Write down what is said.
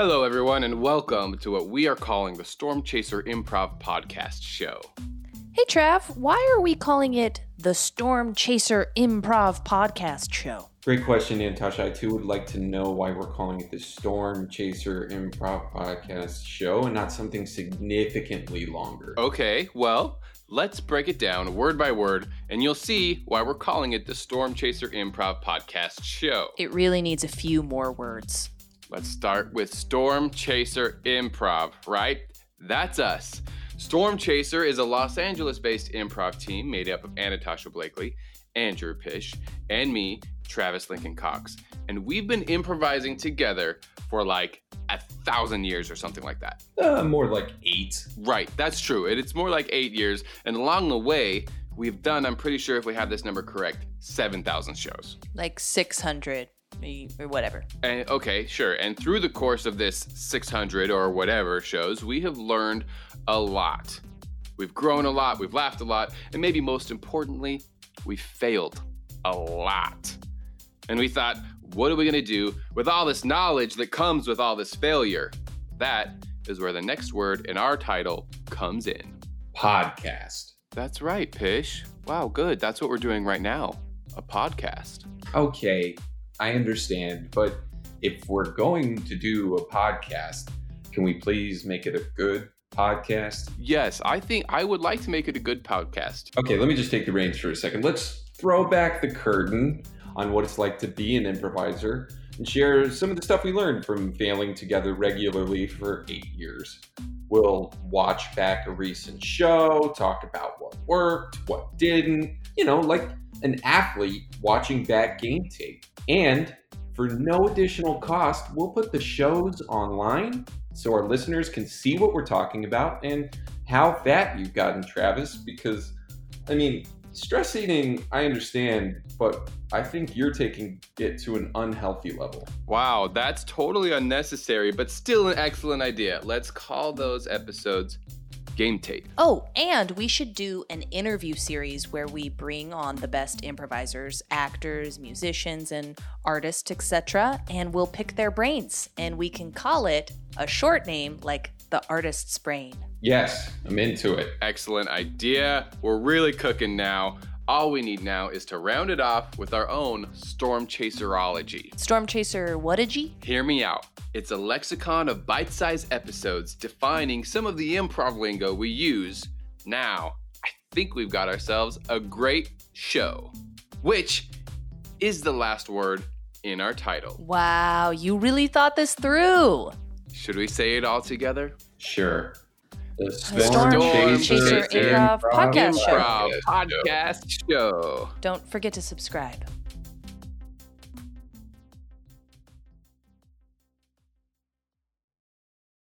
Hello, everyone, and welcome to what we are calling the Stormchaser Improv Podcast Show. Hey, Trav, why are we calling it the Stormchaser Improv Podcast Show? Great question, Natasha. I too would like to know why we're calling it the Stormchaser Improv Podcast Show and not something significantly longer. Okay, well, let's break it down word by word, and you'll see why we're calling it the Stormchaser Improv Podcast Show. It really needs a few more words. Let's start with Stormchaser Improv, right? That's us. Stormchaser is a Los Angeles based improv team made up of Anatasha Blakely, Andrew Pish, and me, Travis Lincoln Cox. And we've been improvising together for like a thousand years or something like that. Uh, more like eight. Right, that's true. And it's more like eight years. And along the way, we've done, I'm pretty sure if we have this number correct, 7,000 shows. Like 600 or whatever. And okay, sure. And through the course of this 600 or whatever shows, we have learned a lot. We've grown a lot, we've laughed a lot, and maybe most importantly, we failed a lot. And we thought, what are we going to do with all this knowledge that comes with all this failure? That is where the next word in our title comes in. Podcast. That's right, Pish. Wow, good. That's what we're doing right now a podcast. Okay, I understand, but if we're going to do a podcast, can we please make it a good podcast? Yes, I think I would like to make it a good podcast. Okay, let me just take the reins for a second. Let's throw back the curtain on what it's like to be an improviser and share some of the stuff we learned from failing together regularly for eight years. We'll watch back a recent show, talk about what worked, what didn't, you know, like an athlete watching back game tape. And for no additional cost, we'll put the shows online so our listeners can see what we're talking about and how fat you've gotten, Travis. Because, I mean, stress eating, I understand, but I think you're taking it to an unhealthy level. Wow, that's totally unnecessary, but still an excellent idea. Let's call those episodes Game Tape. Oh, and we should do an interview series where we bring on the best improvisers, actors, musicians, and artists, etc., and we'll pick their brains. And we can call it a short name like the artist's brain. Yes, I'm into it. Excellent idea. We're really cooking now. All we need now is to round it off with our own Stormchaserology. Storm Chaser, what did you? Hear me out. It's a lexicon of bite sized episodes defining some of the improv lingo we use. Now, I think we've got ourselves a great show, which is the last word in our title. Wow, you really thought this through. Should we say it all together? Sure. The Storm, Chaser, Improv, Podcast Show. Podcast Show. Don't forget to subscribe.